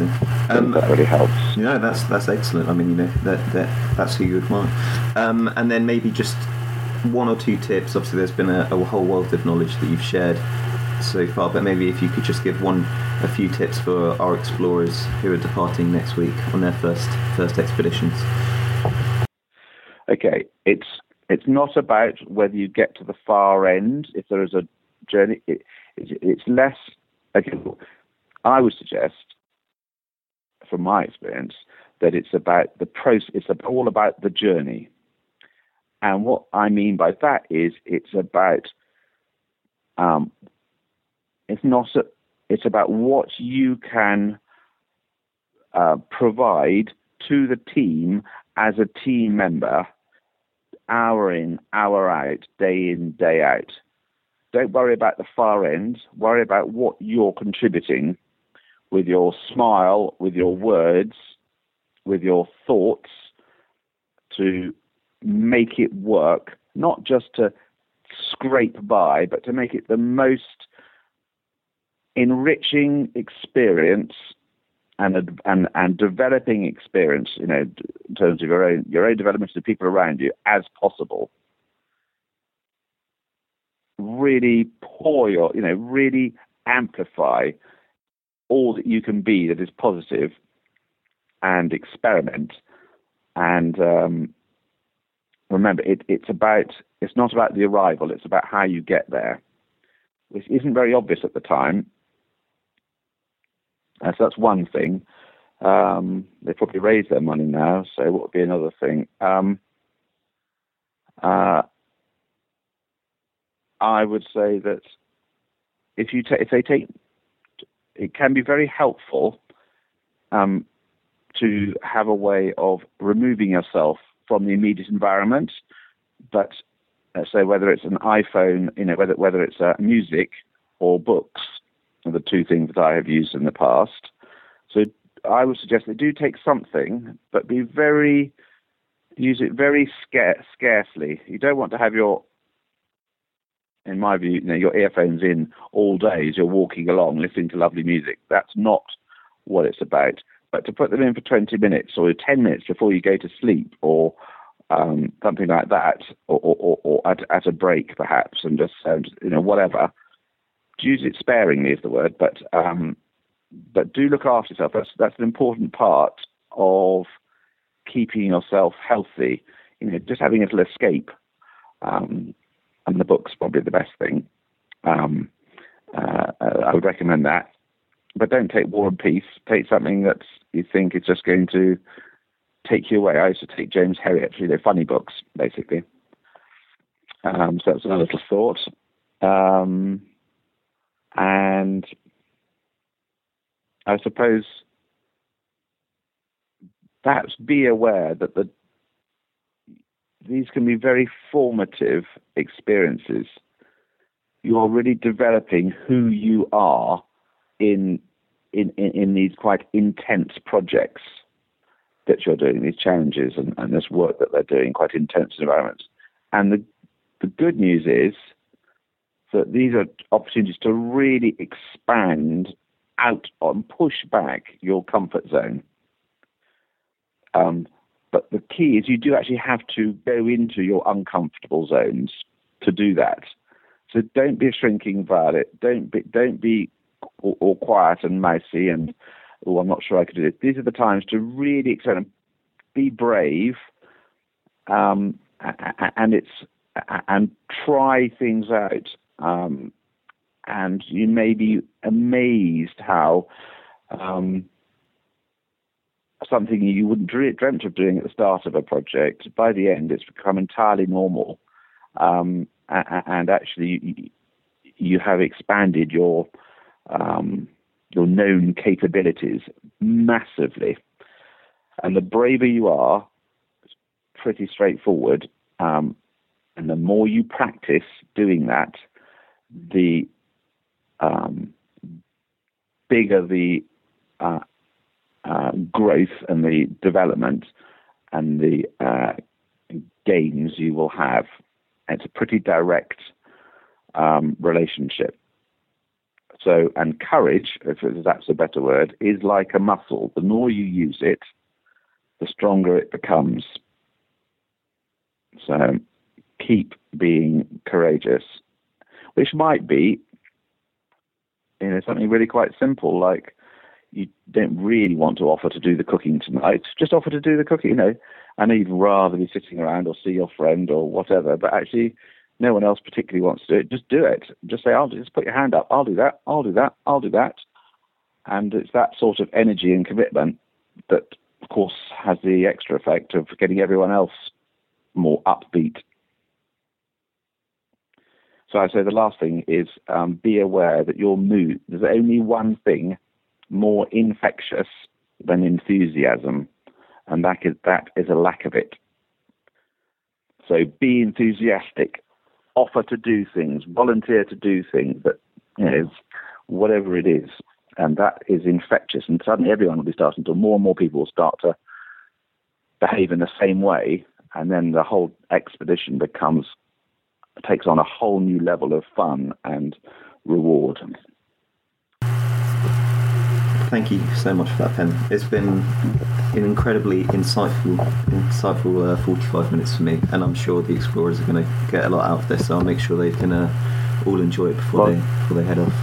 amazing. Um, that really helps. Yeah, that's that's excellent. I mean, you know, that, that that's who you admire. Um, and then maybe just one or two tips. Obviously, there's been a, a whole wealth of knowledge that you've shared so far, but maybe if you could just give one, a few tips for our explorers who are departing next week on their first first expeditions. Okay, it's it's not about whether you get to the far end if there is a journey. It, it, it's less. Okay, I would suggest, from my experience, that it's about the process. It's all about the journey. And what I mean by that is, it's about. Um, it's not. A, it's about what you can uh, provide to the team as a team member hour in, hour out, day in, day out. Don't worry about the far end. Worry about what you're contributing with your smile, with your words, with your thoughts to make it work, not just to scrape by, but to make it the most enriching experience and and and developing experience, you know, in terms of your own your own development of the people around you as possible. Really pour your, you know, really amplify all that you can be that is positive, and experiment. And um, remember, it, it's about it's not about the arrival; it's about how you get there, which isn't very obvious at the time uh, so that's one thing. Um, they probably raised their money now, so what would be another thing? Um, uh, I would say that if you ta- if they take, it can be very helpful um, to have a way of removing yourself from the immediate environment. But uh, so whether it's an iPhone, you know, whether whether it's uh, music or books, are the two things that I have used in the past. So I would suggest that do take something, but be very use it very scar- scarcely. You don't want to have your, in my view, you know, your earphones in all day as you're walking along listening to lovely music. That's not what it's about. But to put them in for 20 minutes or 10 minutes before you go to sleep or um, something like that, or, or, or at, at, a break perhaps, and just you know whatever use it sparingly is the word, but um, but do look after yourself. That's that's an important part of keeping yourself healthy. You know, just having a little escape. Um, and the book's probably the best thing. Um, uh, I would recommend that. But don't take War and Peace. Take something that you think is just going to take you away. I used to take James Herriot. They're funny books, basically. Um, so that's another little thought. Um, and I suppose perhaps be aware that the these can be very formative experiences. You are really developing who you are in in, in, in these quite intense projects that you're doing, these challenges and, and this work that they're doing, quite intense environments. And the the good news is that these are opportunities to really expand out and push back your comfort zone. Um, but the key is you do actually have to go into your uncomfortable zones to do that. So don't be a shrinking violet. Don't be don't be all, all quiet and mousy and oh I'm not sure I could do this. These are the times to really experiment, be brave, um, and it's and try things out. Um, and you may be amazed how um, something you wouldn't dream, dreamt of doing at the start of a project, by the end, it's become entirely normal. Um, and actually, you have expanded your um, your known capabilities massively. And the braver you are, it's pretty straightforward. Um, and the more you practice doing that, the um, bigger the uh, uh, growth and the development and the uh, gains you will have. It's a pretty direct um, relationship. So, and courage, if that's a better word, is like a muscle. The more you use it, the stronger it becomes. So, keep being courageous, which might be, you know, something really quite simple, like you don't really want to offer to do the cooking tonight. Just offer to do the cooking. You know, I know you'd rather be sitting around or see your friend or whatever, but actually, no one else particularly wants to do it. Just do it. Just say, "I'll just put your hand up. I'll do that. I'll do that. I'll do that." And it's that sort of energy and commitment that, of course, has the extra effect of getting everyone else more upbeat so I say the last thing is um, be aware that your mood, there's only one thing more infectious than enthusiasm, and that is, that is a lack of it. So be enthusiastic, offer to do things, volunteer to do things that, you know, whatever it is. And that is infectious. And suddenly everyone will be starting to, more and more people will start to behave in the same way. And then the whole expedition becomes takes on a whole new level of fun and reward. Thank you so much for that, Pen. It's been an incredibly insightful, insightful uh, 45 minutes for me, and I'm sure the explorers are going to get a lot out of this. So I'll make sure they can uh, all enjoy it before well, they before they head off.